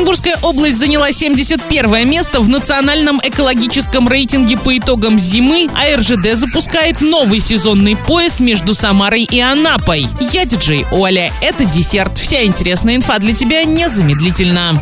Оренбургская область заняла 71 место в национальном экологическом рейтинге по итогам зимы, а РЖД запускает новый сезонный поезд между Самарой и Анапой. Я диджей Оля. Это десерт. Вся интересная инфа для тебя незамедлительно.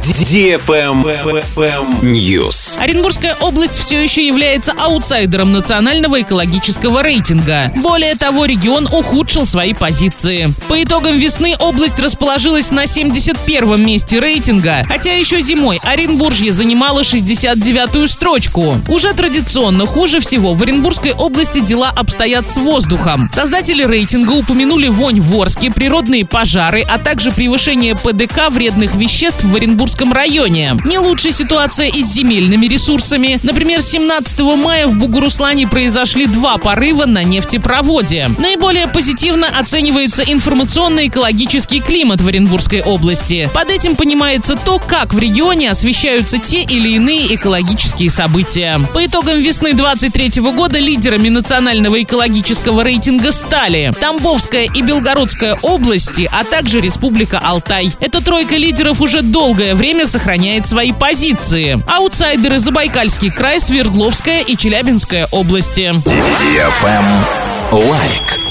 News. Оренбургская область все еще является аутсайдером национального экологического рейтинга. Более того, регион ухудшил свои позиции. По итогам весны область расположилась на 71 месте рейтинга, хотя еще зимой Оренбуржье занимало 69-ю строчку. Уже традиционно хуже всего в Оренбургской области дела обстоят с воздухом. Создатели рейтинга упомянули вонь в Орске, природные пожары, а также превышение ПДК вредных веществ в Оренбургском районе. Не лучшая ситуация и с земельными ресурсами. Например, 17 мая в Бугуруслане произошли два порыва на нефтепроводе. Наиболее позитивно оценивается информационно-экологический климат в Оренбургской области. Под этим понимается то, как в регионе освещаются те или иные экологические события. По итогам весны 23 года лидерами национального экологического рейтинга стали Тамбовская и Белгородская области, а также Республика Алтай. Эта тройка лидеров уже долгое время сохраняет свои позиции. Аутсайдеры Забайкальский край, Свердловская и Челябинская области. Лайк.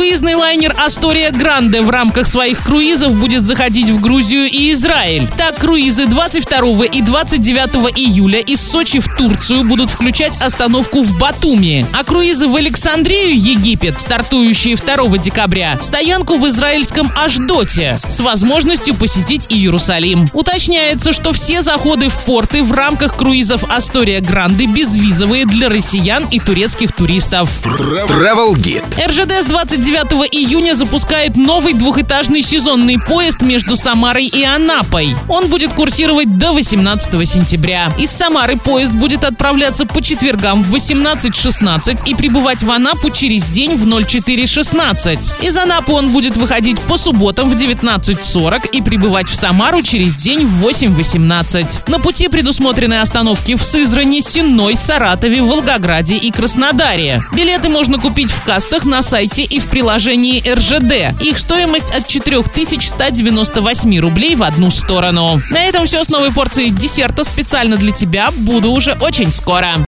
Круизный лайнер «Астория Гранде» в рамках своих круизов будет заходить в Грузию и Израиль. Так, круизы 22 и 29 июля из Сочи в Турцию будут включать остановку в Батуми, а круизы в Александрию, Египет, стартующие 2 декабря, стоянку в израильском Ашдоте с возможностью посетить Иерусалим. Уточняется, что все заходы в порты в рамках круизов «Астория Гранде» безвизовые для россиян и турецких туристов. Travel Guide. РЖД с 29 июня запускает новый двухэтажный сезонный поезд между Самарой и Анапой. Он будет курсировать до 18 сентября. Из Самары поезд будет отправляться по четвергам в 18.16 и прибывать в Анапу через день в 04.16. Из Анапы он будет выходить по субботам в 19.40 и прибывать в Самару через день в 8.18. На пути предусмотрены остановки в Сызрани, Сенной, Саратове, Волгограде и Краснодаре. Билеты можно купить в кассах на сайте и в приложении РЖД. Их стоимость от 4198 рублей в одну сторону. На этом все с новой порцией десерта специально для тебя. Буду уже очень скоро.